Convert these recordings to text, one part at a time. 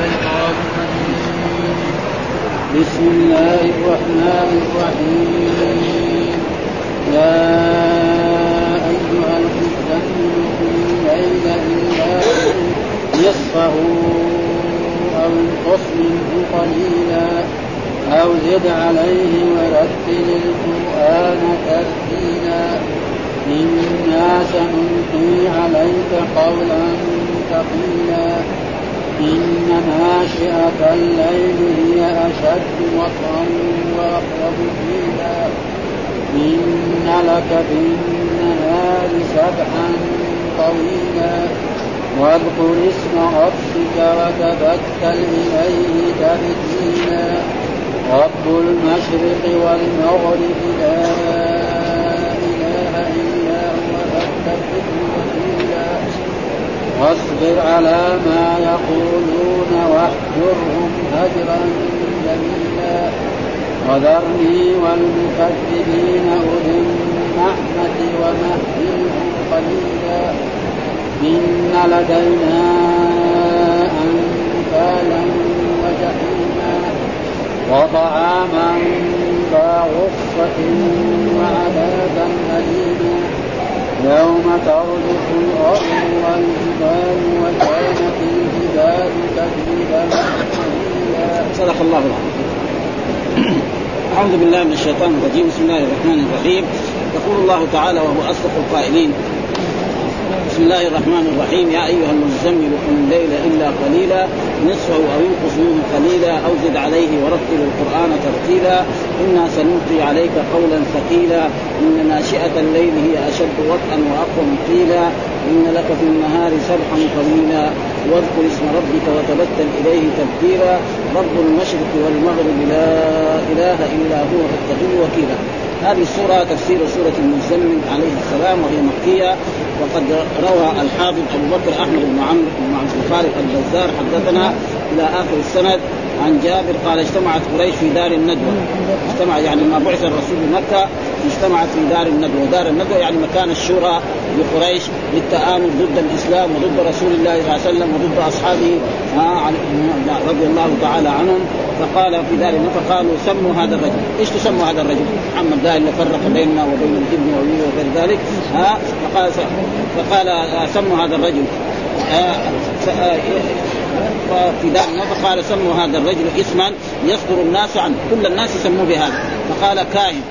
الشيطان بسم الله الرحمن الرحيم. يا أيها المزمل الليل إلا نصفه أو انقص منه قليلا أو زد عليه ورتل القرآن ترتيلا. إنا سنلقي عليك قولا ثقيلا. إن ناشئة الليل هي أشد وطئا وأقرب قيلا إن لك في النهار سبحا طويلا. واذكر اسم ربك وتبتل إليه تبتيلا. رب المشرق والمغرب لا إله إلا هو وكيلا واصبر على ما يقولون واهجرهم هجرا جميلا. وذرني والمكذبين أولي النعمة ومهلهم قليلا. إن لدينا أنفالا وجحيما. وطعاما ذا غصة وعذابا أليما. يوم ترجف الأرض والجبال وكانت الجبال كثيبا صدق الله العظيم. أعوذ بالله من الشيطان الرجيم. بسم الله الرحمن الرحيم. يقول الله تعالى وهو أصدق القائلين بسم الله الرحمن الرحيم. يا أيها المزمل قم الليل إلا قليلا نصفه أو ينقص منه قليلا أو زد عليه ورتل القرآن ترتيلا. إنا سنلقي عليك قولا ثقيلا. إن ناشئة الليل هي أشد وطئا واقوم قيلا إن لك في النهار سبحا طويلا. واذكر اسم ربك وتبتل إليه تبتيلا. رب المشرق والمغرب لا إله إلا هو فاتخذه وكيلا هذه السورة تفسير سورة المزمل عليه السلام وهي مكية. وقد روى الحافظ أبو بكر أحمد بن عمرو بن عبد الخالق البزار حدثنا إلى آخر السند عن جابر قال اجتمعت قريش في دار الندوة. اجتمع يعني ما بعث الرسول بمكة اجتمعت في دار الندوة. دار الندوة يعني مكان الشورى لقريش للتآمر ضد الإسلام وضد رسول الله صلى الله عليه وسلم وضد أصحابه رضي الله تعالى عنهم. فقال في دار فقالوا سموا هذا الرجل، إيش تسموا هذا الرجل؟ محمد ده اللي فرق بيننا وبين الجن وغير ذلك. ها؟ فقال فقال سموا هذا الرجل. في دار فقال سموا هذا الرجل اسما يصدر الناس عنه. كل الناس يسموه بهذا. فقال كاهن.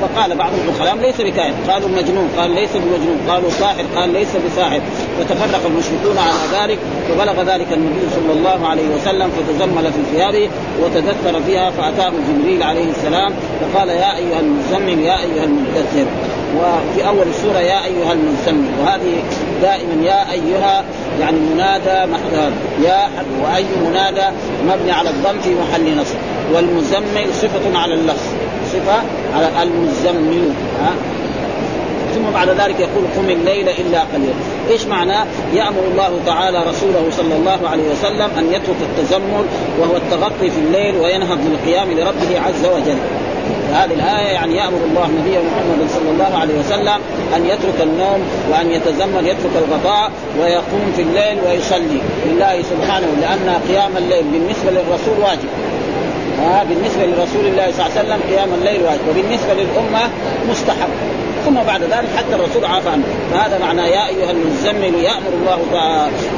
فقال بعض الخلام ليس بكاهن قالوا مجنون قال ليس بمجنون. قالوا ساحر قال ليس بساحر. فتفرق المشركون على ذلك فبلغ ذلك النبي صلى الله عليه وسلم فتزمل في ثيابه وتذكر فيها فأتاه جبريل عليه السلام فقال يا أيها المزمل يا أيها المدثر. وفي أول السورة يا أيها المزمل. وهذه دائما يا أيها يعني منادى محذار يا واي منادى مبني على الضم في محل نصب. والمزمل صفة على اللفظ. صفه على المزمل ها ثم بعد ذلك يقول قم الليل إلا قليلا، إيش معناه؟ يأمر الله تعالى رسوله صلى الله عليه وسلم أن يترك التزمل وهو التغطي في الليل وينهض للقيام لربه عز وجل. هذه الآية يعني يأمر الله نبيه محمد صلى الله عليه وسلم أن يترك النوم وأن يتزمل يترك الغطاء ويقوم في الليل ويصلي لله سبحانه لأن قيام الليل بالنسبة للرسول واجب ها بالنسبة لرسول الله صلى الله عليه وسلم قيام الليل واجب. وبالنسبة للأمة مستحب. ثم بعد ذلك حتى الرسول عفى عنه. فهذا معنى يا أيها المزمل يأمر الله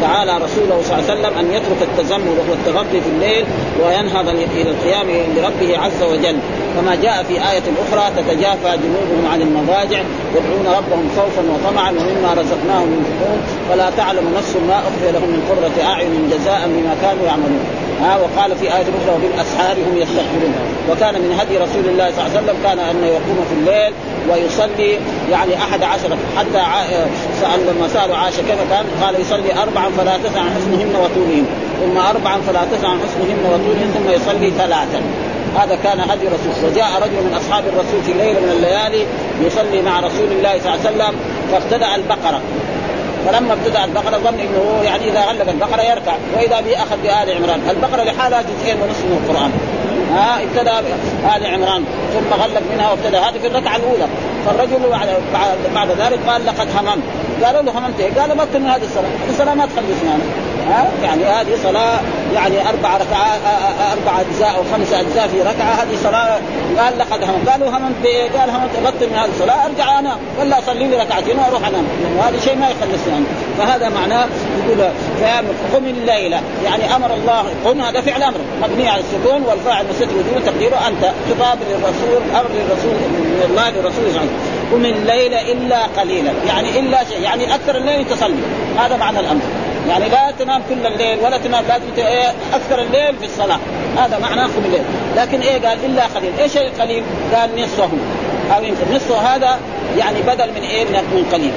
تعالى رسوله صلى الله عليه وسلم أن يترك التزمل وهو التغطي في الليل وينهض إلى القيام لربه عز وجل. كما جاء في آية أخرى تتجافى جنوبهم عن المضاجع يدعون ربهم خوفا وطمعا ومما رزقناهم ينفقون. فلا تعلم نفس ما أخفي لهم من قرة أعين جزاء بما كانوا يعملون. ها وقال في آية أخرى وبالأسحار هم يستغفرون وكان من هدي رسول الله صلى الله عليه وسلم كان أن يقوم في الليل ويصلي يعني أحد عشر حتى سأل لما سألوا عائشة كيف كان قال يصلي أربعا فلا تسع عن حسنهن وطولهن. ثم أربعا فلا تسع عن حسنهن وطولهن ثم يصلي ثلاثا. هذا كان هدي رسول وجاء رجل من أصحاب الرسول في ليلة من الليالي يصلي مع رسول الله صلى الله عليه وسلم فابتدا البقرة. فلما ابتدأ البقرة ظن إنه يعني إذا غلق البقرة يركع وإذا به أخذ بآل عمران، البقرة لحالها جزئين ونصف من القرآن. ها ابتدأ ال عمران ثم غلق منها وابتدأ. هذه في الركعة الأولى، فالرجل بعد بعد ذلك قال لقد هممت، قالوا له هممت إيه؟ قال ما من هذه الصلاة، الصلاة ما تخلصنا ها يعني هذه صلاة يعني أربع ركعات أربع أجزاء أو خمس أجزاء في ركعة هذه صلاة قال لقد هم قالوا همنت بإيه؟ قال همنت ابطل من هذه الصلاة أرجع انام ولا اصلي لي ركعتين وأروح أنام. وهذا شيء ما يخلصني عنه. فهذا معناه يقول قم الليلة. يعني أمر الله قم هذا فعل أمر. مبني على السكون والفاعل مسجد وجوب تقديره أنت. خطاب للرسول أمر للرسول من الله للرسول صلى قم الليل إلا قليلا. يعني إلا شيء يعني أكثر الليل تصلي. هذا معنى الأمر. يعني لا تنام كل الليل ولا تنام لازم إيه أكثر الليل في الصلاة. هذا معناه قم الليل. لكن إيه قال؟ إلا قليل. إيش القليل؟ قال نصفه. أو يمكن نصفه هذا يعني بدل من إيه؟ من قليل.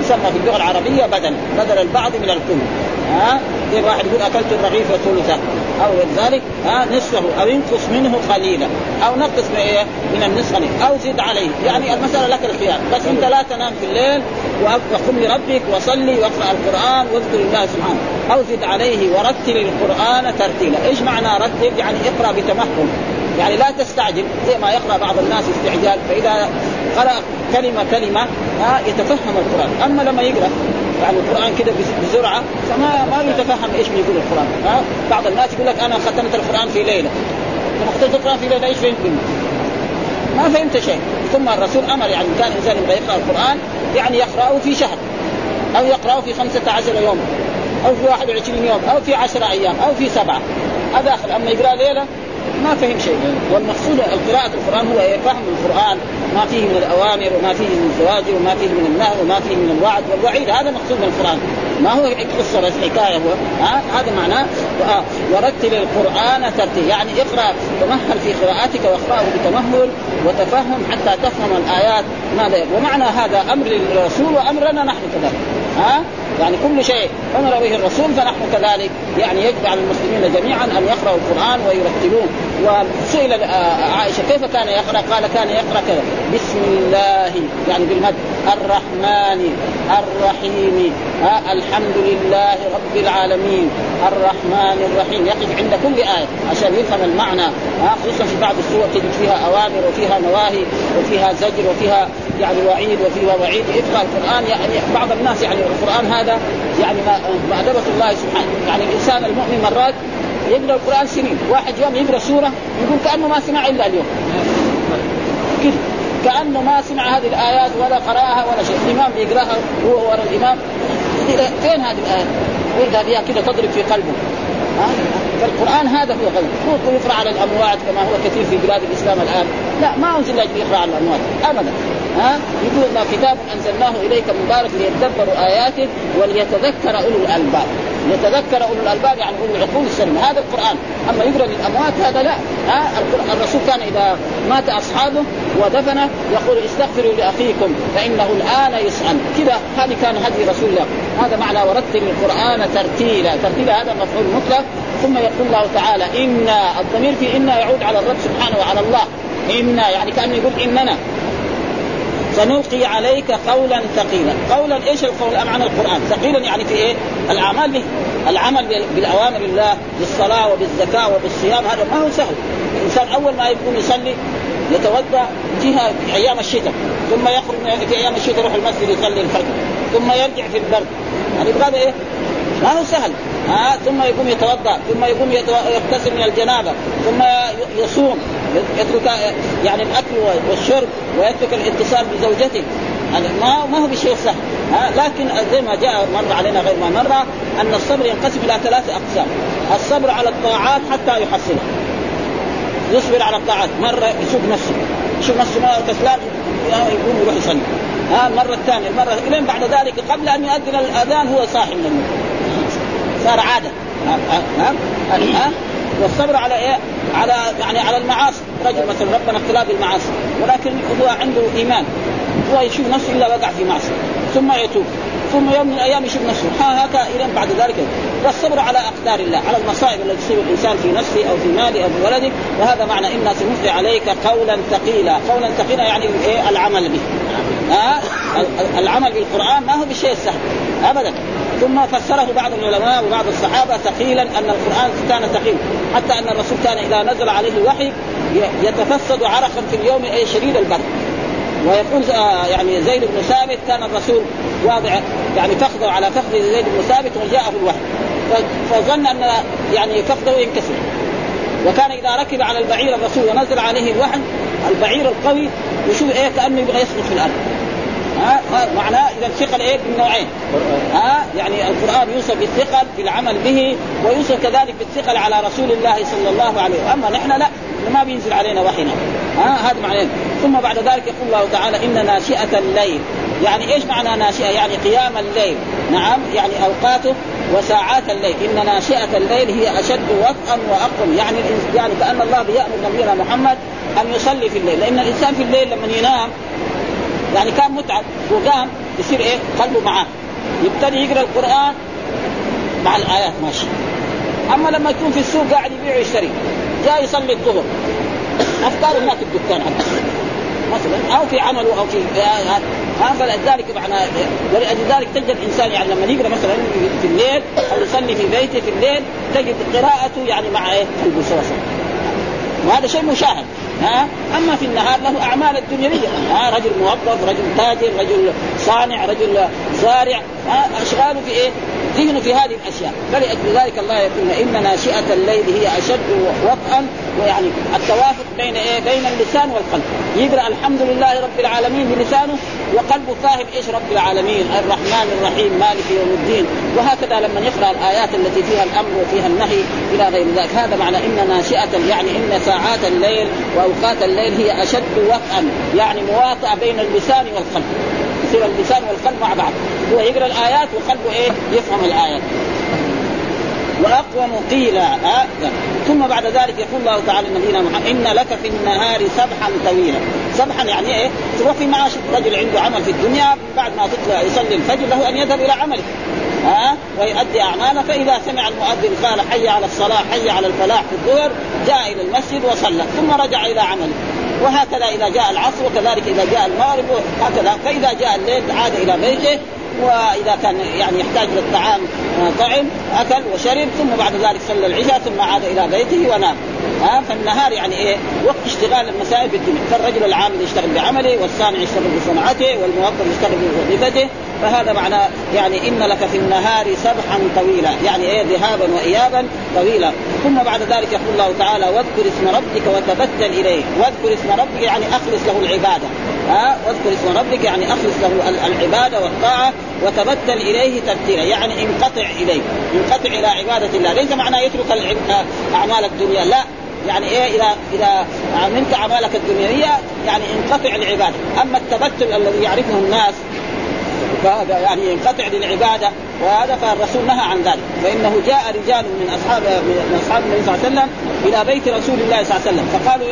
يسمى في اللغة العربية بدل بدل البعض من الكل ها؟ زي واحد يقول أكلت الرغيف ثلثه أو ذلك ها نصفه أو ينقص منه قليلا. أو نقص بايه من النصف أو زد عليه. يعني المسألة لك الخيار بس أنت لا تنام في الليل وقم لربك وصلي واقرأ القرآن واذكر الله سبحانه. أو زد عليه ورتل القرآن ترتيلا. إيش معنى رتل؟ يعني اقرأ بتمهل يعني لا تستعجل. زي ما يقرأ بعض الناس استعجال. فإذا قرأ كلمة كلمة ها يتفهم القرآن. أما لما يقرأ يعني القرآن كده بسرعة فما ما يتفهم إيش بيقول القرآن. ها؟ بعض الناس يقول لك أنا ختمت القرآن في ليلة. لما ختمت القرآن في ليلة إيش فهمت؟ ما فهمت شيء. ثم الرسول أمر يعني كان الانسان يبغى يقرأ القرآن يعني يقرأه في شهر أو يقرأه في خمسة عشر يوم أو في 21 يوم أو في 10 أيام أو في سبعة. هذا أما يقرأ ليلة ما فهم شيء. والمقصود قراءة القرآن هو فهم القرآن. ما فيه من الأوامر وما فيه من الزواجر وما فيه من النهي وما فيه من الوعد. والوعيد هذا مقصود من القرآن. ما هو قصة بس حكاية هو. ها؟ هذا معناه. ورتل القرآن ترتيل. يعني اقرأ تمهل في قراءتك واقرأه بتمهل وتفهم حتى تفهم الآيات. ماذا ومعنى هذا أمر للرسول وأمرنا نحن كذلك. ها؟ يعني كل شيء. أمر به الرسول فنحن كذلك يعني يجب على المسلمين جميعا أن يقرأوا القرآن ويرتلوه وسئل آه، عائشة كيف كان يقرأ؟ قال كان يقرأ كذا. بسم الله يعني بالمد. الرحمن الرحيم. ها الحمد لله رب العالمين. الرحمن الرحيم. يقف عند كل آية عشان يفهم المعنى ها خصوصا في بعض السور تجد فيها أوامر وفيها نواهي وفيها زجر وفيها يعني وعيد وفيها وعيد. يقرأ القرآن يعني بعض الناس يعني القرآن هذا يعني مأدبة الله سبحانه يعني الإنسان المؤمن مرات يقرأ القرآن سنين. واحد يوم يقرأ سورة يقول كأنه ما سمع إلا اليوم. كده كانه ما سمع هذه الآيات ولا قرأها ولا شيء، الإمام بيقراها هو ورا الإمام فين هذه الآية؟ ولد هذه كده تضرب في قلبه؟ فالقرآن هذا هو غير مو يقرا على الأموات كما هو كثير في بلاد الإسلام الآن. لا ما أنزل لاجل يقرأ على الأموات. ابدا. ها؟ يقول الله كتاب أنزلناه إليك مبارك ليتدبروا آياته وليتذكر أولو الألباب. يتذكر أولو الألباب يعني أولو العقول السليمة. هذا القرآن. أما يقرأ للأموات هذا لا. ها؟ الرسول كان إذا مات أصحابه ودفنه يقول استغفروا لأخيكم فإنه الآن يسال كذا هذه كان هدي رسول الله. هذا معنى ورتل القرآن ترتيلا. ترتيلا هذا مفعول مطلق. ثم يقول الله تعالى إنا الضمير في إنا يعود على الرب سبحانه وعلى الله. إنا يعني كأنه يقول إننا. سنلقي عليك قولا ثقيلا. قولا إيش القول؟ معنى القرآن. ثقيلا يعني في إيه؟ الأعمال به. العمل بالأوامر الله بالصلاة وبالزكاة وبالصيام. هذا ما هو سهل. الإنسان أول ما يقوم يصلي يتوضأ جهة في أيام الشتاء. ثم يخرج في أيام الشتاء يروح المسجد يصلي الفجر. ثم يرجع في البرد. يعني هذا إيه؟ ما هو سهل. ها ثم يقوم يتوضأ ثم يقوم يغتسل من الجنابة ثم يصوم يترك يعني الأكل والشرب ويترك الاتصال بزوجته. يعني ما ما هو بشيء سهل لكن زي ما جاء مر علينا غير ما مر أن الصبر ينقسم إلى ثلاث أقسام. الصبر على الطاعات حتى يحصلها يصبر على الطاعات. مرة يسوق نفسه. يشوف نفسه ما كسلان يقوم يروح يصلي. ها المره الثانية المره إلين بعد ذلك قبل أن يؤذن الأذان هو صاحي من النوم. صار عادة. ها ها, ها؟ ها؟ والصبر على إيه؟ على يعني على المعاصي، رجل مثلا ربنا ابتلاه بالمعاصي، ولكن هو عنده إيمان. هو يشوف نفسه إلا وقع في معصية، ثم يتوب، ثم يوم من الأيام يشوف نفسه. ها هكا إلى بعد ذلك. والصبر على أقدار الله. على المصائب التي تصيب الإنسان في نفسه أو في ماله أو في ولده. وهذا معنى أنا سنلقي عليك قولا ثقيلا. قولا ثقيلا يعني إيه؟ العمل به. ها؟ العمل بالقران ما هو بالشيء السهل ابدا. ثم فسره بعض العلماء وبعض الصحابة ثقيلا أن القرآن كان ثقيل حتى أن الرسول كان إذا نزل عليه الوحي يتفسد عرقا في اليوم أي شديد البرد. ويقول آه يعني زيد بن ثابت كان الرسول واضع يعني فخذه على فخذ زيد بن ثابت وجاءه الوحي. فظن أن يعني فخذه ينكسر. وكان إذا ركب على البعير الرسول ونزل عليه الوحي البعير القوي يشوف إيه؟ كأنه يبغى يسقط في الأرض. ها؟ معناه إذا الثقل إيه؟ من نوعين ها؟ يعني القرآن يوصف بالثقل في العمل به ويوصف كذلك بالثقل على رسول الله صلى الله عليه وسلم. أما نحن لا ما بينزل علينا وحينا ها؟ هذا معناه. ثم بعد ذلك يقول الله تعالى ان ناشئة الليل. يعني إيش معنى ناشئة؟ يعني قيام الليل. نعم؟ يعني أوقاته وساعات الليل. إن ناشئة الليل هي أشد وطئا واقوم يعني يعني كأن الله بيأمر نبينا محمد أن يصلي في الليل. لأن الإنسان في الليل لما ينام يعني كان متعب وقام يصير إيه؟ قلبه معاه. يبتدي يقرأ القرآن مع الآيات ماشي. أما لما يكون في السوق قاعد يبيع ويشتري جاء يصلي الظهر. افكاره هناك الدكان عنده مثلا أو في عمله أو في ها فلذلك معنى ولأجل ذلك تجد الإنسان يعني لما يقرأ مثلا في الليل أو يصلي في بيته في الليل تجد قراءته يعني مع إيه؟ البصوصه وهذا شيء مشاهد. ها؟ أما في النهار له أعمال الدنيوية. ها؟ رجل موظف رجل تاجر رجل صانع رجل زارع. أشغاله في إيه؟ ذهنه في هذه الأشياء. فلأجل ذلك الله يقول إن ناشئة الليل هي أشد وطئا. ويعني التوافق بين إيه؟ بين اللسان والقلب. يقرأ الحمد لله رب العالمين بلسانه وقلبه فاهم إيش رب العالمين؟ الرحمن الرحيم مالك يوم الدين. وهكذا لما يقرأ الآيات التي فيها الأمر وفيها النهي إلى غير ذلك. هذا معنى إن ناشئة يعني إن ساعات الليل واوقات الليل هي أشد وطئا يعني مواطأه بين اللسان والقلب. يصير اللسان والقلب مع بعض. هو يقرأ الآيات وقلبه إيه؟ يفهم الايات وأقوم قيلا آه ثم بعد ذلك يقول الله تعالى لنبينا محمد إن لك في النهار سبحا طويلا. سبحا يعني إيه؟ تروح في معاش رجل عنده عمل في الدنيا بعد ما تطلع يصلي الفجر له أن يذهب إلى عمله. ها ويؤدي أعماله فإذا سمع المؤذن قال حي على الصلاة حي على الفلاح في الظهر جاء إلى المسجد وصلى ثم رجع إلى عمله. وهكذا إذا جاء العصر وكذلك إذا جاء المغرب هكذا فإذا جاء الليل عاد إلى بيته وإذا كان يعني يحتاج للطعام طعم أكل وشرب ثم بعد ذلك صلى العشاء ثم عاد إلى بيته ونام ها فالنهار يعني إيه وقت اشتغال المسائل بالدنيا فالرجل العامل يشتغل بعمله والصانع يشتغل بصنعته والموظف يشتغل بوظيفته. فهذا معناه يعني إن لك في النهار سبحا طويلا. يعني إيه ذهابا وايابا طويلا. ثم بعد ذلك يقول الله تعالى واذكر اسم ربك وتبتل إليه. واذكر اسم ربك يعني أخلص له العبادة. ها واذكر اسم ربك يعني أخلص له العبادة والطاعة. وتبتل إليه تبتيلا يعني انقطع إليه انقطع إلى عبادة الله. ليس معناه يترك أعمال الدنيا لا. يعني إيه؟ اذا إذا عملت أعمالك الدنيوية يعني انقطع العباده، أما التبتل الذي يعرفه الناس فهذا يعني ينقطع للعبادة وهذا فالرسول نهى عن ذلك. فإنه جاء رجال من اصحاب من أصحاب النبي صلى الله عليه وسلم إلى بيت رسول الله صلى الله عليه وسلم فقالوا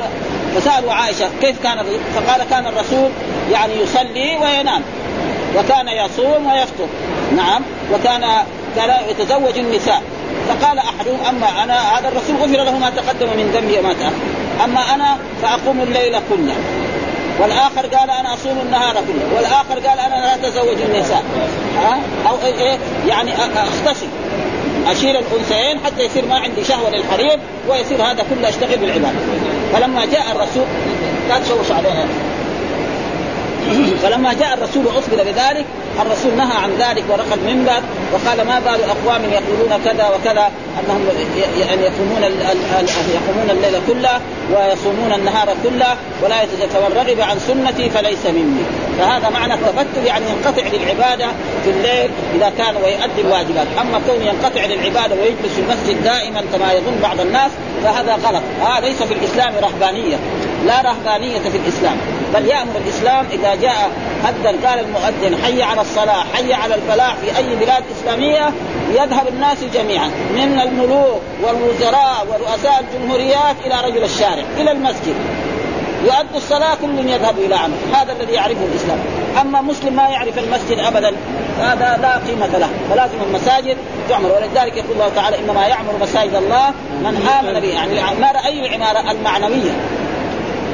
فسألوا عائشة كيف كان فقال كان الرسول يعني يصلي وينام. وكان يصوم ويفطر. نعم. وكان كان يتزوج النساء. فقال أحدهم أما أنا هذا الرسول غفر له ما تقدم من ذنبه وما تأخر. أما أنا فأقوم الليل كله. والآخر قال أنا أصوم النهار كله. والآخر قال أنا لا أتزوج النساء. ها؟ أو إيه يعني اختصر أشيل الأنثيين حتى يصير ما عندي شهوة للحريم ويصير هذا كله أشتغل بالعبادة. فلما جاء الرسول لا تشوش عليها. فلما جاء الرسول واخبر بذلك الرسول نهى عن ذلك ورقى المنبر وقال ما بال أقوام يقولون كذا وكذا أنهم يعني يقومون يقومون الليل كله ويصومون النهار كله ولا فمن رغب عن سنتي فليس مني. فهذا معنى التبتل يعني ينقطع للعبادة في الليل إذا كان ويؤدي الواجبات. أما كونه ينقطع للعبادة ويجلس في المسجد دائما كما يظن بعض الناس فهذا غلط. آه ليس في الإسلام رهبانية. لا رهبانية في الإسلام. بل يامر الإسلام إذا جاء اذن قال المؤذن حي على الصلاة حي على الفلاح في أي بلاد إسلامية يذهب الناس جميعا من الملوك والوزراء ورؤساء الجمهوريات إلى رجل الشارع إلى المسجد. يؤدوا الصلاة كل يذهب إلى عمل هذا الذي يعرفه الإسلام. أما مسلم ما يعرف المسجد أبدا هذا لا قيمة له فلازم المساجد تعمر ولذلك يقول الله تعالى إنما يعمر مساجد الله من آمن به. يعني العمارة أي العمارة المعنوية.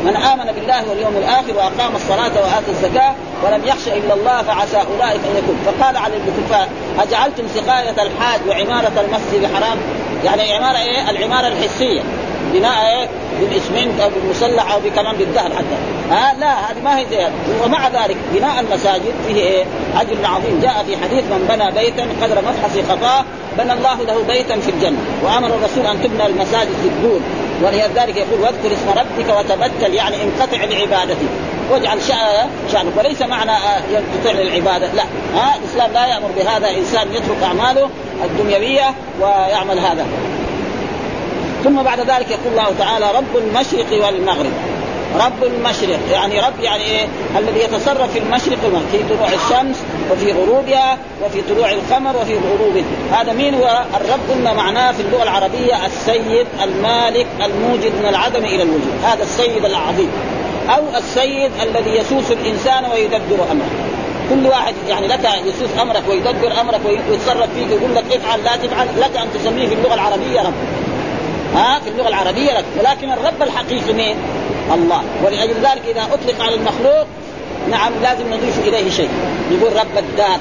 من آمن بالله واليوم الآخر وأقام الصلاة وآتى الزكاة ولم يخش إلا الله فعسى أولئك أن يكون. فقال على الكفار أجعلتم سقاية الحاج وعمارة المسجد الحرام؟ يعني عمارة إيه؟ العمارة الحسية. بناء إيه بالاسمنت أو بالمسلح أو بكمان بالذهب حتى. ها؟ لا هذه ما هي زي ومع ذلك بناء المساجد فيه إيه؟ أجر عظيم. جاء في حديث من بنى بيتا قدر مفحص خطاه بنى الله له بيتا في الجنة. وأمر الرسول أن تبنى المساجد في الدور. ولذلك يقول واذكر اسم ربك وتبتل يعني انقطع لعبادتي واجعل شأنك. وليس معنى آه، ينقطع للعبادة. لا. ها؟ الإسلام لا يأمر بهذا. إنسان يترك أعماله الدنيوية ويعمل هذا. ثم بعد ذلك يقول الله تعالى رب المشرق والمغرب. رب المشرق يعني رب يعني إيه؟ الذي يتصرف في المشرق والمغرب في طلوع الشمس وفي غروبها وفي طلوع القمر وفي غروبه. هذا مين هو؟ الرب قلنا معناه في اللغة العربية السيد المالك الموجد من العدم إلى الوجود. هذا السيد العظيم. أو السيد الذي يسوس الإنسان ويدبر أمره. كل واحد يعني لك يسوس أمرك ويدبر أمرك ويتصرف فيك ويقول لك افعل لا تفعل لك أن تسميه في اللغة العربية رب. ها في اللغة العربية لك. ولكن الرب الحقيقي مين؟ الله. ولأجل ذلك إذا أطلق على المخلوق نعم لازم نضيف إليه شيء. نقول رب الدار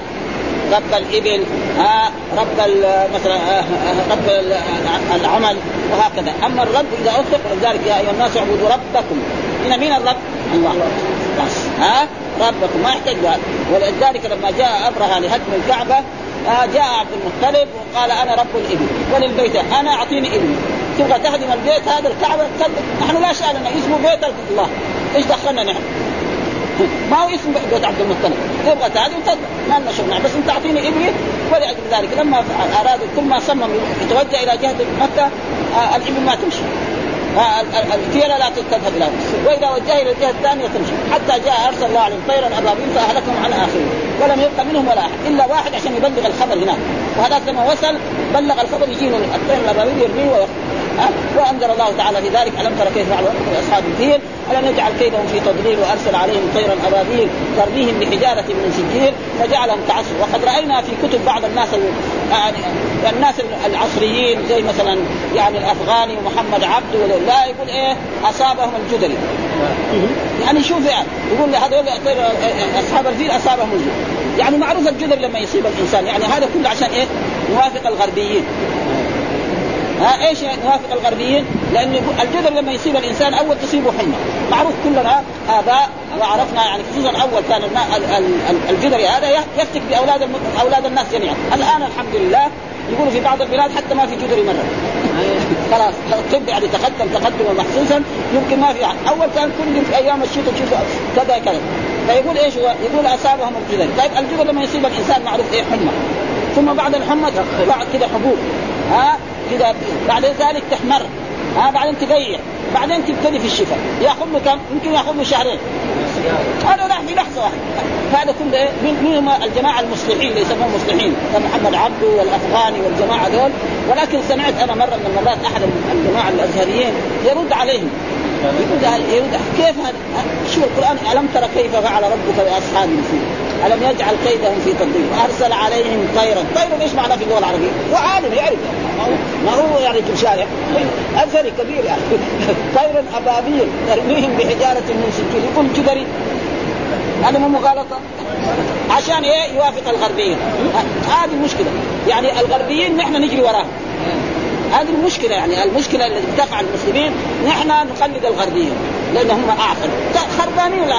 رب الإبل ها رب مثلا رب العمل وهكذا. أما الرب إذا أطلق ولذلك يا أيها الناس اعبدوا ربكم. هنا مين الرب؟ الله. بس. ها؟ ربكم. ما يحتاج ولذلك لما جاء أبرهة لهدم الكعبة جاء عبد المطلب وقال أنا رب الإبل. وللبيت أنا أعطيني ابني تبغى تهدم البيت هذا الكعبة؟ نحن لا شأن لنا. اسمه بيت الله. إيش دخلنا نحن؟ ما هو اسم بيت عبد المطلب. تبغى تهدم ما لنا شغل. بس انت اعطيني ابني ولأجل ذلك لما ارادوا كل ما صمم يتوجه إلى جهة مكة آه الإبل ما تمشي. آه الفيله لا تذهب إلى وإذا وجه إلى الجهة الثانية تمشي. حتى جاء أرسل الله عليهم طيرا أبابيل فأهلكهم عن آخرين. ولم يبق منهم ولا أحد. إلا واحد عشان يبلغ الخبر هناك. وهذا لما وصل بلغ الخبر يجينا الطير الأبابيل يرميه وانزل الله تعالى في ذلك ألم تر كيف فعل اصحاب الفيل؟ ألم يجعل كيدهم في تضليل وأرسل عليهم طيرا أبابيل ترميهم بحجارة من سجيل فجعلهم كعصر وقد رأينا في كتب بعض الناس يعني الناس العصريين زي مثلا يعني الأفغاني ومحمد عبده لا يقول إيه؟ أصابهم الجدري يعني شوف يعني يقول هذول أصحاب الفيل أصابهم الجدري يعني معروف الجدر لما يصيب الإنسان. يعني هذا كله عشان إيه؟ يوافق الغربيين. ها إيش يوافق الغربيين؟ لأن الجدر لما يصيب الإنسان أول تصيبه حمى، معروف كلنا آباء وعرفنا يعني خصوصا اول كان الجدري هذا يفتك بأولاد أولاد الناس جميعا، الآن الحمد لله يقولوا في بعض البلاد حتى ما في جدري مرة. خلاص الطب يعني تقدم تقدما محسوسا يمكن ما في أول كان كل في أيام الشتاء تشوف كذا كذا. فيقول إيش هو؟ يقول أصابهم الجدري، طيب الجدر لما يصيب الإنسان معروف إيه؟ حمى. ثم بعد الحمى بعد كذا حبوب. ها؟ كذا بعد ذلك تحمر ها بعدين تغير بعدين تبتدي في الشفاء يأخذ له كم؟ يمكن يأخذ له شهرين هذا راح في لحظة واحدة هذا كله إيه؟ مين هم الجماعة المصلحين اللي يسموهم مصلحين كمحمد عبده والأفغاني والجماعة دول ولكن سمعت أنا مرة من المرات أحد الجماعة الأزهريين يرد عليهم يرد كيف هذا؟ شو القرآن ألم ترى كيف فعل ربك باصحاب الفيل؟ ألم يجعل كيدهم في تضليل؟ وأرسل عليهم طيرا، طير إيش معناه في اللغة العربية؟ وعالم يعرف. ما هو يعني شارع؟ ازهري كبير يعني. طير أبابيل. ترميهم بحجارة من سجيل يقول جدري هذا مو مغالطة. عشان إيه؟ يوافق الغربيين. هذه المشكلة. يعني الغربيين نحن نجري وراهم. هذه المشكلة يعني. المشكلة التي تقع المسلمين. نحن نقلد الغربيين. لأن هم أعقل. خربانين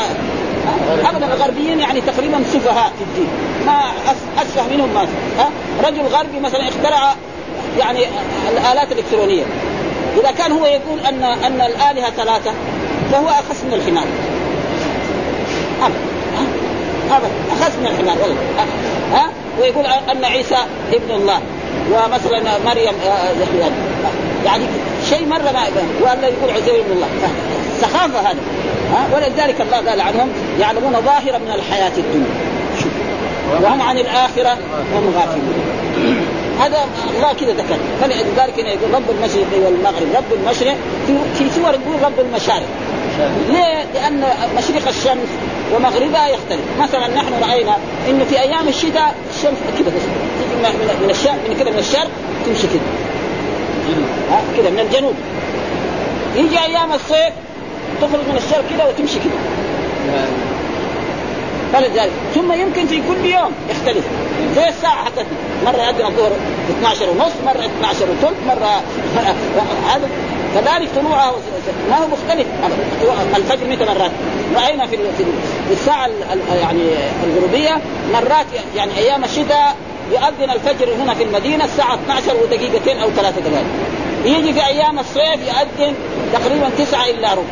ابدا الغربيين يعني تقريبا سفهاء في الدين. ما اسفه منهم ما ها؟ رجل غربي مثلا اخترع يعني الآلات الإلكترونية. إذا كان هو يقول أن أن الآلهة ثلاثة فهو اخس من الحمار. ابدا. اخس من الحمار. والله. ها؟ ويقول أن عيسى ابن الله. ومثلا مريم آه، يعني شيء مرة ما يقول عزير ابن الله. سخافة هذا ها؟ ولذلك الله قال عنهم يعلمون ظاهرا من الحياة الدنيا. وهم عن الآخرة هم غافلون. هذا الله كذا ذكر. فلذلك هنا يقول رب المشرق والمغرب. رب المشرق في في سور يقول رب المشارق. ليه؟ لأن مشرق الشمس ومغربها يختلف، مثلا نحن رأينا انه في أيام الشتاء الشمس كذا تيجي من الشرق من كذا من الشرق تمشي كذا. كذا من الجنوب. يجي أيام الصيف تخرج من الشرق كذا وتمشي كذا. فلذلك ثم يمكن في كل يوم يختلف. زي الساعة حتى مرة يأذن الظهر 12 ونص مرة 12 وثلث مرة هذا. كذلك طلوعها ما هو مختلف. الفجر متى مرات. رأينا في الساعة يعني الغروبية مرات يعني أيام الشتاء يؤذن الفجر هنا في المدينة الساعة 12 ودقيقتين أو ثلاثة دقائق يجي في أيام الصيف يؤذن تقريبا تسعة إلا ربع.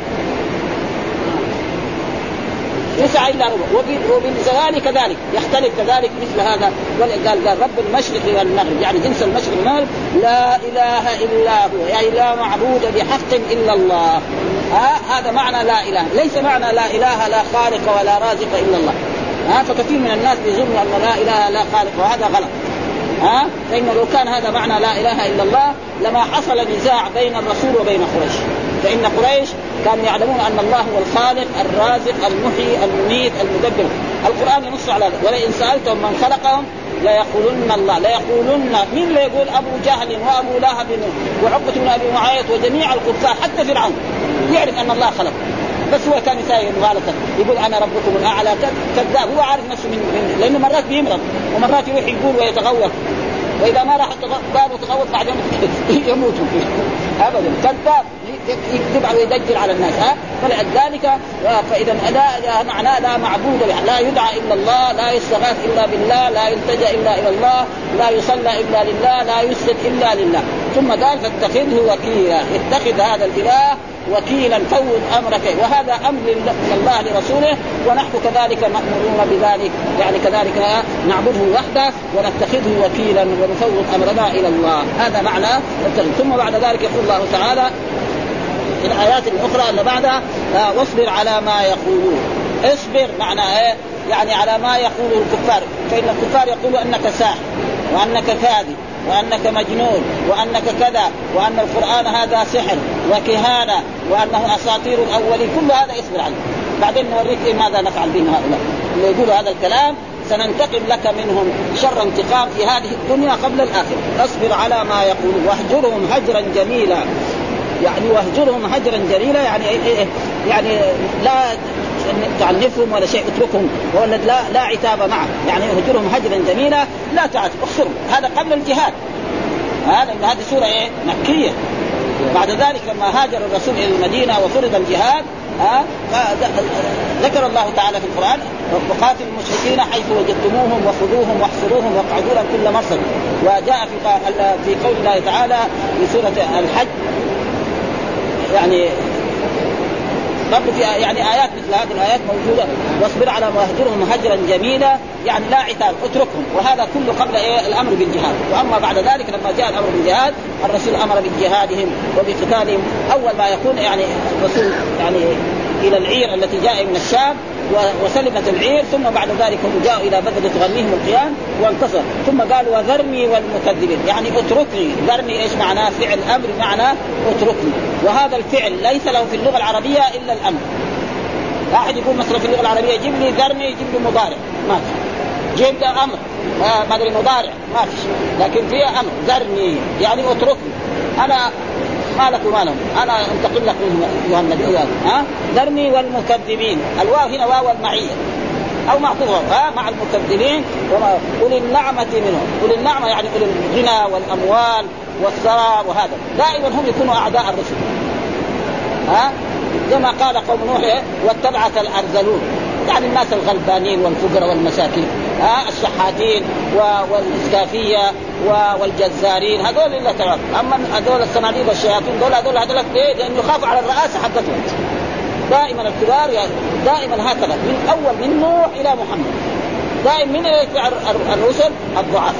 تسعة إلا ربع. وبالزوال كذلك. يختلف كذلك مثل هذا. قال قال رب المشرق والمغرب. يعني جنس المشرق والمغرب. لا إله إلا هو. يعني لا معبود بحق إلا الله. ها؟ هذا معنى لا إله. ليس معنى لا إله لا خالق ولا رازق إلا الله. ها؟ فكثير من الناس يظن أن لا إله لا خالق. وهذا غلط. ها؟ فإن لو كان هذا معنى لا إله إلا الله لما حصل نزاع بين الرسول وبين قريش. فإن قريش كانوا يعلمون أن الله هو الخالق الرازق المحيي المميت المدبر. القرآن ينص على ذلك. ولئن سألتهم من خلقهم ليقولن الله. ليقولن مين اللي يقول أبو جهل وأبو لهب وعقبة بن أبي معيط وجميع الكفار حتى فرعون؟ يعرف أن الله خلق. بس هو كان يساوي مغالطه يقول أنا ربكم الأعلى كذاب. هو عارف نفسه من, من لأنه مرات بيمرض. ومرات يروح يقول ويتغوط وإذا ما راح بابه تغوط بعدين يموت. ابدا. كذاب. يكذب على ويدجل على الناس ها؟ فلذلك آه، فإذا لا معناه لا معبود لا يدعى إلا الله لا يستغاث إلا بالله لا يلتجأ إلا إلى الله لا يصلى إلا لله لا يسجد إلا لله. ثم قال فاتخذه وكيلا اتخذ هذا الإله وكيلا فوض أمرك. وهذا أمر من الله لرسوله ونحن كذلك مأمورون بذلك يعني كذلك نعبده وحده ونتخذه وكيلا ونفوض أمرنا إلى الله. هذا معنى ثم بعد ذلك يقول الله تعالى في الايات الاخرى اللي بعدها آه واصبر على ما يقولون. اصبر معنى إيه؟ يعني على ما يقوله الكفار. فإن الكفار يقولوا أنك ساحر وأنك كاذب وأنك مجنون وأنك كذا وأن القرآن هذا سحر وكهانة وأنه أساطير الأولين. كل هذا اصبر عليه. بعدين نوريك إيه ماذا نفعل بهم هؤلاء. اللي يقولوا هذا الكلام سننتقم لك منهم شر انتقام في هذه الدنيا قبل الآخرة. اصبر على ما يقولون واهجرهم هجرا جميلا. يعني واهجرهم هجرا جميلا يعني إيه إيه يعني لا تعنفهم ولا شيء اتركهم ولا لا لا عتاب معه. يعني اهجرهم هجرا جميلا لا تعرف اخسرهم. هذا قبل الجهاد. هذا هذه سورة إيه؟ مكية. بعد ذلك لما هاجر الرسول إلى المدينة وفرض الجهاد ها ذكر الله تعالى في القرآن وقاتل المشركين حيث وجدتموهم وخذوهم واحصروهم واقعدوا لهم كل مرصد وجاء في في قول الله تعالى في سورة الحج يعني برضه في يعني آيات مثل هذه الآيات موجودة. واصبر على مهجرهم هجرا جميلا يعني لا عتاب اتركهم. وهذا كله قبل إيه؟ الأمر بالجهاد. وأما بعد ذلك لما جاء الأمر بالجهاد الرسول أمر بجهادهم وبقتالهم. أول ما يكون يعني الرسول يعني إلى العير التي جاء من الشام وسلمت العير ثم بعد ذلك هم جاءوا إلى بدر تغنيهم القيام وانتصر. ثم قال وذرني والمكذبين. يعني اتركني. ذرني إيش معناه؟ فعل أمر معناه اتركني. وهذا الفعل ليس له في اللغة العربية إلا الأمر. واحد يقول مثلا في اللغة العربية جيب لي ذرني يجيب لي مضارع. ما في. جيب لي أمر. ما أدري مضارع. ما في لكن فيها أمر. ذرني. يعني اتركني. أنا ما لك وما لهم أنا أنتقل لك منهم ايها النبي ها؟ ذرني والمكذبين. الواو هنا واو المعية. أو معطوفه ها؟ مع المكذبين. أولي النعمة منهم. أولي النعمة يعني أولي الغنى والأموال والثراء وهذا. دائما هم يكونوا أعداء الرسل. ها؟ كما قال قوم نوح واتبعك الأرذلون. يعني الناس الغلبانين والفقراء والمساكين. الشحاتين والاسكافيه والجزارين هذول الا ترى. أما هذول الصناديق والشياطين دول هذول هذول ليه؟ لأنه يخافوا على الرئاسة حقتهم. دائما الكبار دائما هكذا. من أول من نوح إلى محمد. دائما من الرسل الضعاف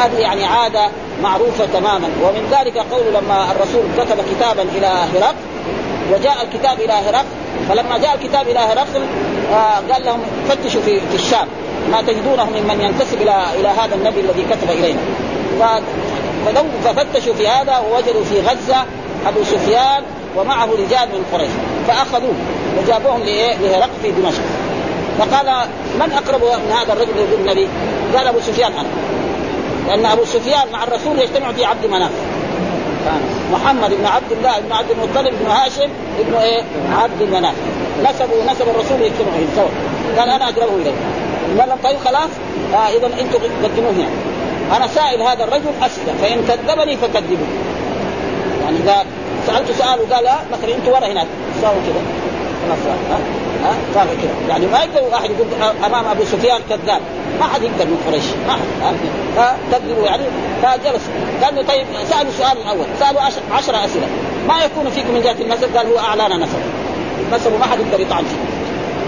هذه يعني عادة معروفة تماما. ومن ذلك قول لما الرسول كتب كتابا إلى هرقل وجاء الكتاب إلى هرقل. فلما جاء الكتاب إلى هرقل آه قال لهم فتشوا في الشام. ما تجدونه ممن ينتسب إلى إلى هذا النبي الذي كتب إلينا. ففتشوا في هذا ووجدوا في غزة أبو سفيان ومعه رجال من قريش. فأخذوه وجابوهم لهرقل في دمشق. فقال من أقرب من هذا الرجل يقول النبي؟ قال أبو سفيان أنا. لأن أبو سفيان مع الرسول يجتمع في عبد مناف. محمد بن عبد الله بن عبد المطلب بن هاشم ابن إيه؟ عبد مناف. نسبوا نسب الرسول يجتمعوا سوا. قال أنا اقربه اليه قال لهم طيب خلاص آه اذا أنتم قدموه يعني. أنا سائل هذا الرجل اسلم فإن كذبني فكذبوه. يعني إذا سالته سؤال وقال لا مثلا انت ورا هناك. ساووا كذا خلاص ها ها كذا يعني ما يقدر واحد يقول أمام أبو سفيان كذاب. ما حد يقدر من قريش. ما حد فكذبوا يعني. فجلس قال له طيب سألوا السؤال الأول. سألوا عشر, عشر أسئلة. ما يكون فيكم من جهة النسب قال هو أعلانا نسب نسبه ما حد يقدر يطعن فيه.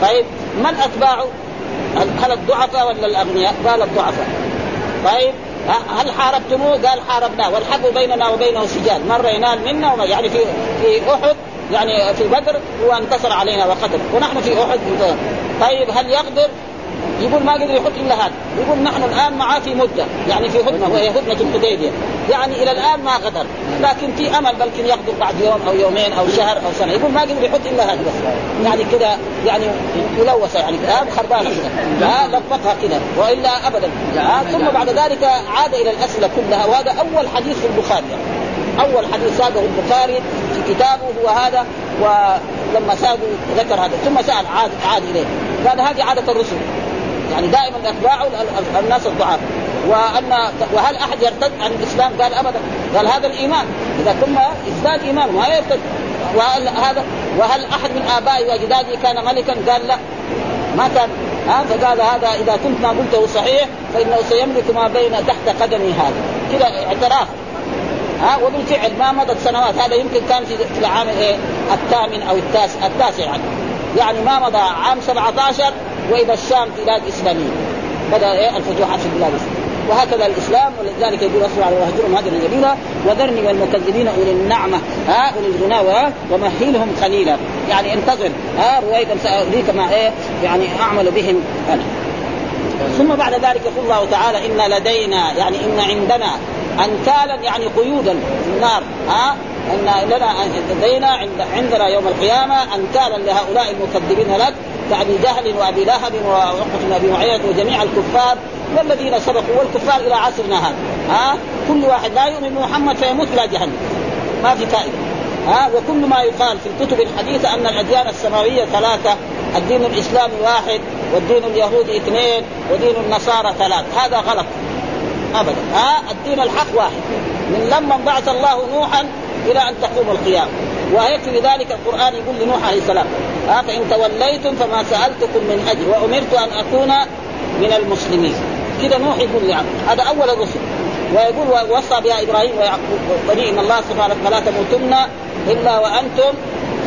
طيب من اتباعه هل الضعفاء ولا الأغنياء؟ قال الضعفاء. طيب هل حاربتموه؟ قال حاربناه. والحرب بيننا وبينه سجال. مره ينال منا يعني في في أحد يعني في بدر وانتصر علينا وقتل. ونحن في أحد. طيب هل يقدر يقول ما قدر يحط إلا هذا. يقول نحن الآن معاه في مدة. يعني في هدنة وهي هدنة الحديبية. يعني إلى الآن ما غدر لكن في أمل بلكن يغدر بعد يوم أو يومين أو شهر أو سنة. يقول ما قدر يحط إلا هذا. بس يعني كذا يعني ملوثة يعني كذا خربانة كذا لفقها كذا وإلا ابدا. ثم بعد ذلك عاد إلى الأسئلة كلها. وهذا أول حديث في البخاري. أول حديث ساقه البخاري في كتابه هو هذا. ولما ساقوا ذكر هذا. ثم سأل عاد عاد إليه. قال هذه عادة الرسل. يعني دائما أتباعه الناس الضعاف. وان وهل أحد يرتد عن الإسلام؟ قال ابدا. قال هذا الإيمان. إذا ثم ازداد إيمان ما يرتد. وهل هذا وهل أحد من آبائي وأجدادي كان ملكا؟ قال لا. ما كان. ها؟ فقال هذا إذا كنت ما قلته صحيح فإنه سيملك ما بين تحت قدمي هذا. كذا اعتراف. ها؟ وبالفعل ما مضت سنوات. هذا يمكن كان في العام إيه الثامن أو التاسع التاسع. يعني يعني ما مضى. عام 17 واذا الشام بلاد اسلاميه بدأ إيه؟ الفتوحات في البلاد الاسلاميه وهكذا الإسلام ولذلك يقول اصبر على وهجرهم هجرا جميلا وذرني والمكذبين أولي النعمة. ها أولي الغنى ومهلهم قليلا. يعني انتظر ها رويدا ساوليك ما إيه؟ يعني أعمل بهم أنا. ثم بعد ذلك يقول الله تعالى ان لدينا يعني ان عندنا انكالا يعني قيودا في النار. ها إن لنا لدينا عندنا يوم القيامة انكالا لهؤلاء المكذبين لك كأبي جهل وأبي لهب وعقبة بن أبي معيط وجميع الكفار والذين سبقوا والكفار إلى عصرنا هذا ها؟ كل واحد لا يؤمن بمحمد فيموت إلى جهنم. ما في فائدة. ها؟ وكل ما يقال في الكتب الحديثة أن الأديان السماوية ثلاثة الدين الاسلامي واحد والدين اليهودي اثنين ودين النصارى ثلاث. هذا غلط. ابدا. ها؟ الدين الحق واحد. من لما بعث الله نوحا إلى أن تقوم القيامة. ويكفي ذلك القرآن يقول لنوح عليه السلام ها فإن توليتم فما سألتكم من أجر وأمرت أن أكون من المسلمين. كذا نوح يقول يعني هذا أول الرسل. ويقول وصى بها إبراهيم ويعقوب بني إن الله سبحانه وتعالى تموتن إلا وأنتم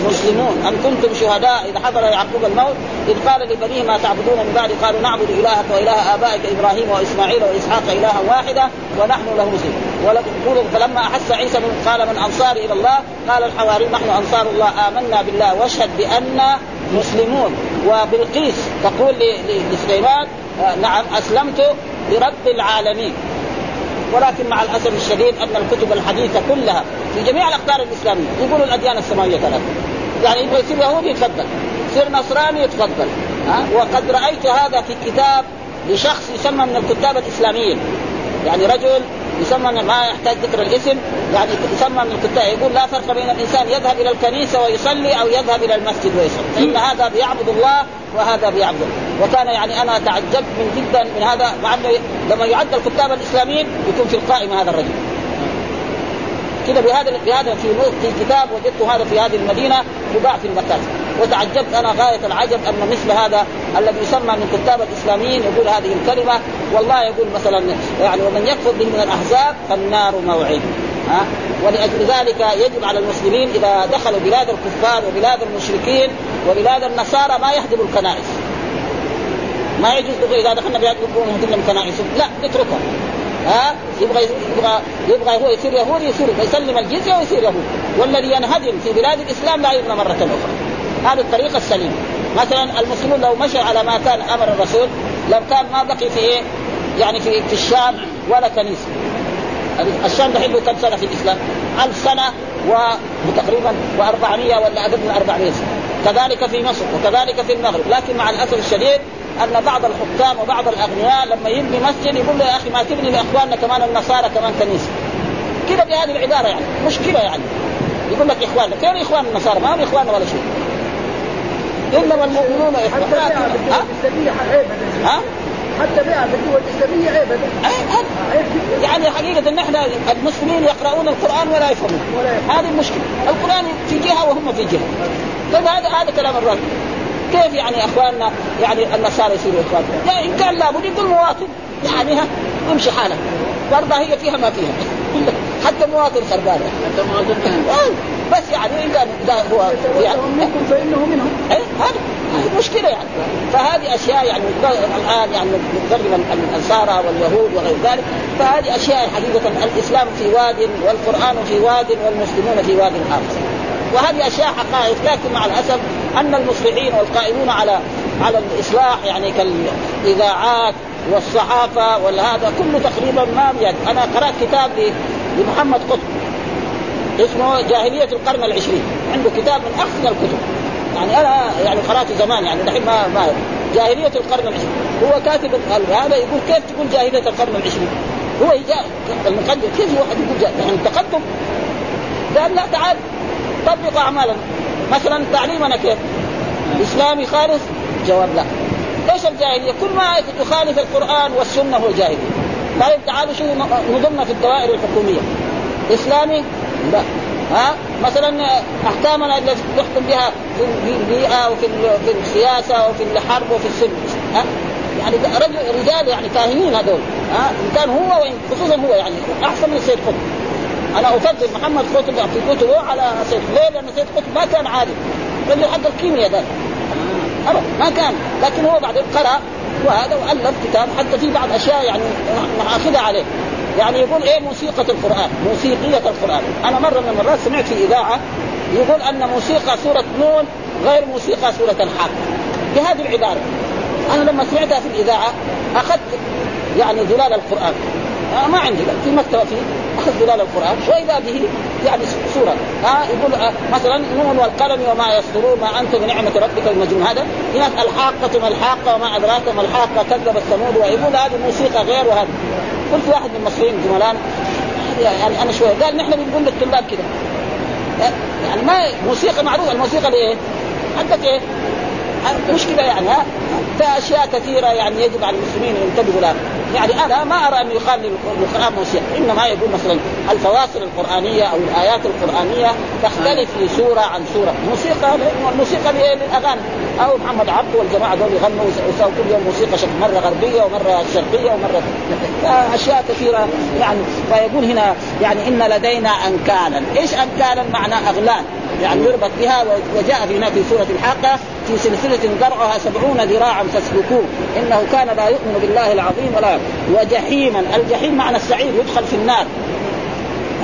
مسلمون. أم كنتم شهداء؟ إذا حضر يعقوب الموت إذ قال لبنيه ما تعبدون من بعد؟ قالوا نعبد إلهك وإله آبائك إبراهيم وإسماعيل وإسحاق إلها واحدة ونحن له مسلمون. فلما أحس عيسى من قال من انصاري إلى الله قال الحواري نحن أنصار الله آمنا بالله واشهد باننا مسلمون. وبالقيس تقول لسليمان آه، نعم أسلمت لرب العالمين. ولكن مع الأسف الشديد أن الكتب الحديثة كلها في جميع الأقطار الإسلامية يقولوا الأديان السماوية ثلاثة يعني يبغى يصير يهودي يتفضل يصير نصراني يتفضل ها؟ وقد رأيت هذا في كتاب لشخص يسمى من الكتاب الإسلاميين. يعني رجل يسمى ما يحتاج ذكر الاسم يعني يسمى من الكتاب يقول لا فرق بين الإنسان يذهب إلى الكنيسة ويصلي أو يذهب إلى المسجد ويصلي فإن هذا بيعبد الله وهذا بيعبد. وكان يعني أنا تعجبت من جدا من هذا مع إنه لما يعد الكتاب الإسلاميين يكون في القائمه هذا الرجل. كذا بهذا بهذا في في كتاب وجدت هذا في هذه المدينة يباع في المكاتب وتعجبت أنا غاية العجب أن مثل هذا الذي يسمى من كتاب الإسلاميين يقول هذه الكلمة. والله يقول مثلا يعني ومن يكفر به من الأحزاب فالنار موعد. ها؟ ولأجل ذلك يجب على المسلمين إذا دخلوا بلاد الكفار وبلاد المشركين وبلاد النصارى ما يهدموا الكنائس. ما يجوز إذا دخلنا بلاد نهدم الكنائس لا نتركها ها؟ يبغى يبغى يبغى هو يصير يهودي يصير يسلم الجزيه ويصير يهودي والذي ينهدم في بلاد الإسلام لا يبنى مرة أخرى. هذه الطريقة السليمة. مثلا المسلمون لو مشوا على ما كان أمر الرسول لو كان ما بقي في إيه؟ يعني في في الشام ولا كنيسة. الشام دحين كم سنة في الإسلام؟ ألف سنة وتقريبا و400 ولا أقل من 400 سنة. كذلك في مصر وكذلك في المغرب. لكن مع الأسف الشديد أن بعض الحكام وبعض الأغنياء لما يبني مسجد يقول له يا أخي ما تبني لإخواننا كمان النصارى كمان كنيسة. كذا بهذه العبارة يعني. مشكلة يعني. يقول لك إخواننا فين إخوان النصارى؟ ما هم إخواننا ولا شيء. انما المؤمنون اخوان ها؟ ها؟ حتى بها في الدول الاسلاميه عيب يعني حقيقة إن إحنا المسلمين يقرؤون القرآن ولا يفهمون. هذه المشكلة. القرآن في جهة وهم في جهة. طيب هذا هذا كلام الرجل. كيف يعني إخواننا يعني النصارى يصيروا اخوان يعني إن كان لابد يقول مواطن. يعني ها امشي حالك. برضه هي فيها ما فيها. حتى مواطن خربان حتى مواطن بس يعني اذا إذا هو يعني منكم فإنه منهم. اي هذه مشكلة يعني. فهذه أشياء يعني الآن يعني نتكلم النصارى واليهود وغير ذلك. فهذه أشياء حقيقة. الإسلام في واد والقرآن في واد والمسلمون في واد آخر. وهذه أشياء حقائق. لكن مع الأسف أن المصلحين والقائمون على على الإصلاح يعني كالإذاعات والصحافة وهذا كله تقريبا ما بيد أنا قرأت كتاب لمحمد قطب. اسمه جاهلية القرن العشرين. عنده كتاب من احسن الكتب. يعني أنا يعني قراته زمان يعني دحين ما ما جاهلية القرن العشرين. هو كاتب هذا يقول كيف تقول جاهلية القرن العشرين؟ هو جاء المقدم كيف واحد يقول جاهلية يعني تقدم؟ قال لا تعال طبق اعمالنا مثلا تعليمنا كيف؟ إسلامي خالص؟ جواب لا. إيش الجاهلية؟ كل ما تخالف القرآن والسنة هو جاهلية. طيب تعالوا شوفوا نظمنا في الدوائر الحكومية. إسلامي؟ لا. ها؟ مثلا احكامنا التي نحكم بها في البيئة وفي في السياسة وفي الحرب وفي السلم ها؟ يعني رجل رجال يعني كاهنين هذول. ها؟ إن كان هو وإن خصوصا هو يعني أحسن من سيد قطب. أنا أفضل محمد قطب في كتبه على سيد ليه؟ لأن سيد قطب ما كان عادل رجل حق الكيمياء ده ابدا. ما كان. لكن هو بعدين قرا وهذا وألف كتاب حتى في بعض أشياء يعني نأخذها عليه. يعني يقول إيه موسيقى القرآن؟ موسيقية القرآن. أنا مرة من المرات سمعت في إذاعة يقول أن موسيقى سورة نون غير موسيقى سورة الحاق بهذه العبارة. أنا لما سمعتها في الإذاعة أخذت يعني ظلال القرآن. آه ما عندي في مكتبة فيه أخذ ظلال القرآن. وإذا به يعني سورة. ها آه يقول آه مثلا نون والقلم وما يصدرون ما أنت بنعمة ربك المجنون. هذا هناك الحاقة ما الحاقة وما أدراك ما الحاقة كذب الثمود ويقول هذه موسيقى غير وهذه. قلت واحد من المصريين زملائنا يعني أنا شوية قال نحن بنقول للطلاب كده يعني ما موسيقى معروفة الموسيقى الايه؟ حقت إيه؟ مش كده يعني ها؟ فاشياء كثيرة يعني يجب على المسلمين أن ينتبهوا لها. يعني أنا ما أرى أن يقال للقران موسيقى إنما يقول مثلا الفواصل القرآنية أو الآيات القرآنية تختلف في سورة عن سورة. موسيقى الموسيقى للاغاني أو محمد عبده والجماعة دول يغنوا ويسووا كل يوم موسيقى شكل مرة غربية ومرة شرقية ومرة أشياء كثيرة يعني. فيقول هنا يعني إن لدينا انكالا. إيش انكالا؟ معنى أغلال. يعني يربط بها وجاء في هناك في سورة الحاقة في سلسلة درعها سبعون ذراعا فاسلكوه. إنه كان لا يؤمن بالله العظيم ولا وجحيما. الجحيم معنى السعير يدخل في النار.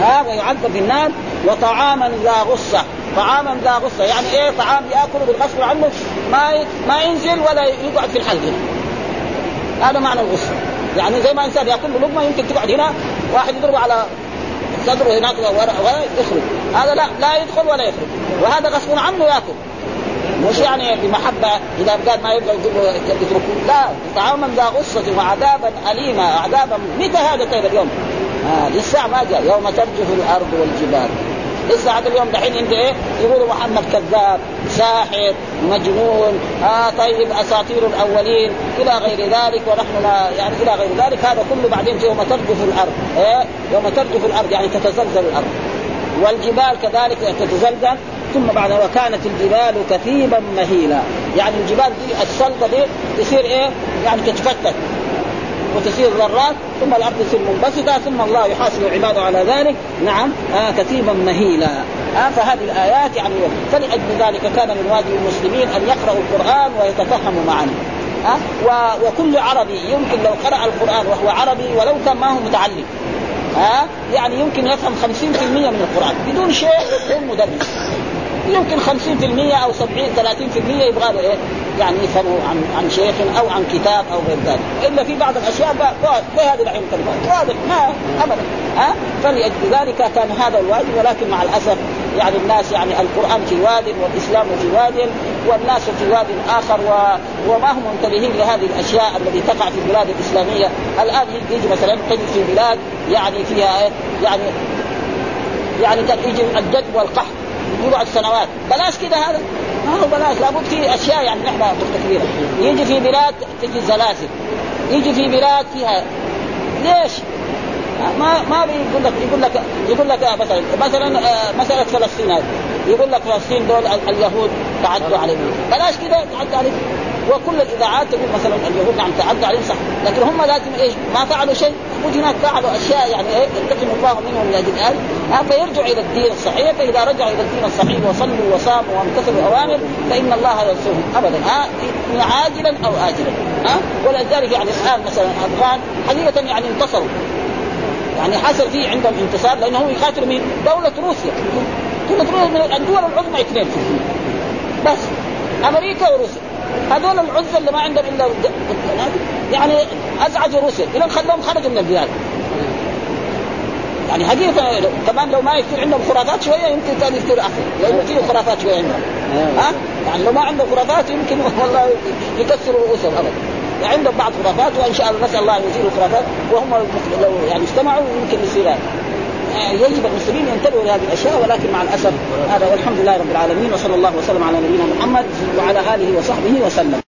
ها ويعذب في النار. وطعاما ذا غصة. طعاما ذا غصة. يعني إيه؟ طعام ياكله بالغصب عنه. ما ما ينزل ولا يقعد في الحلق هذا معنى الغصة. يعني زي ما انسان يأكل لقمه يمكن تقعد هنا. واحد يضربه على صدره هناك ويخرج هذا لا لا يدخل ولا يخرج. وهذا غصب عنه ياكل. مش يعني بمحبه إذا قال ما يبغى يتركوه لا طعاما ذا غصة وعذابا اليما عذابا متى هذا طيب اليوم؟ آه لسه ما جاء. يوم ترجف الأرض والجبال. لسه هذا اليوم دحين عند إيه؟ يقولوا محمد كذاب، ساحر، مجنون، آه طيب أساطير الأولين إلى غير ذلك ونحن لا يعني إلى غير ذلك هذا كله بعدين يوم ترجف الأرض، إيه؟ يوم ترجف الأرض يعني تتزلزل الأرض. والجبال كذلك تتزلزل ثم بعد وكانت الجبال كثيبا مهيلا يعني الجبال دي الصلبه دي تصير إيه؟ يعني تتفتت وتصير ذرات ثم الأرض تصير منبسطة ثم الله يحاسب عباده على ذلك نعم آه كثيبا مهيلا آه فهذه الآيات يعني فلأجل ذلك كان من واجب المسلمين أن يقرأوا القرآن ويتفهموا معانيه أه؟ و... وكل عربي يمكن لو قرأ القرآن وهو عربي ولو كان ما هو متعلم ها أه؟ يعني يمكن يفهم 50% من القرآن بدون شيء بدون مدرس يمكن 50% أو 70 30% يبغى له إيه؟ يعني يفهموا عن عن شيخ أو عن كتاب أو غير ذلك، إلا في بعض الأشياء زي هذه الحين واضح؟ ما ابدا. ها؟ فلأجل ذلك كان هذا الواجب ولكن مع الأسف يعني الناس يعني القرآن في واد والإسلام في واد والناس في واد آخر و... وما هم منتبهين لهذه الأشياء التي تقع في البلاد الإسلامية، الآن يجي مثلا تجد في بلاد يعني فيها إيه؟ يعني يعني يجي الجد والقحط. يقعد سنوات. بلاش كده هذا. ما هو بلاش. لابد في أشياء يعني نحن مرتكبينها يجي في بلاد تجي زلازل يجي في بلاد فيها. ليش؟ ما ما بيقول لك يقول لك يقول لك مثلا مثلا آه، مسألة فلسطين هذه. يقول لك فلسطين دول اليهود تعدوا عليهم. بلاش كذا تعدوا عليهم. وكل الاذاعات تقول مثلا اليهود نعم تعدوا عليهم صح لكن هم لازم إيش؟ ما فعلوا شيء. هناك فعلوا أشياء يعني إيه ينتقم الله منهم لاجل ذلك فيرجعوا إلى الدين الصحيح. فإذا رجعوا إلى الدين الصحيح وصلوا وصاموا وامتثلوا الأوامر فإن الله ينصرهم. ابدا. ها عاجلا أو اجلا. ها ولذلك يعني الآن مثلا أفغان حقيقه يعني انتصروا. يعني حصل فيه عندهم انتصار لأنه يقاتلوا مين؟ دولة روسيا. دولة روسيا من الدول العظمى اثنين. بس. أمريكا وروسيا. هذول العزة اللي ما عندهم إلا يعني ازعجوا روسيا. إلى خلوهم خرجوا من البلاد. يعني حقيقة كمان لو ما يصير عندهم خرافات شوية يمكن كان يصير احسن لأنه فيه خرافات شوية عندهم. ها؟ يعني لو ما عندهم خرافات يمكن والله يكسروا رؤوسهم ابدا. عندهم بعض خرافات وإن شاء الله نسأل الله أن يزيلوا الخرافات وهم لو يعني اجتمعوا يمكن يصير آه، يجب المسلمين ينتبهوا لهذه الأشياء ولكن مع الأسف هذا والحمد لله رب العالمين وصلى الله وسلم على نبينا محمد وعلى آله وصحبه وسلم.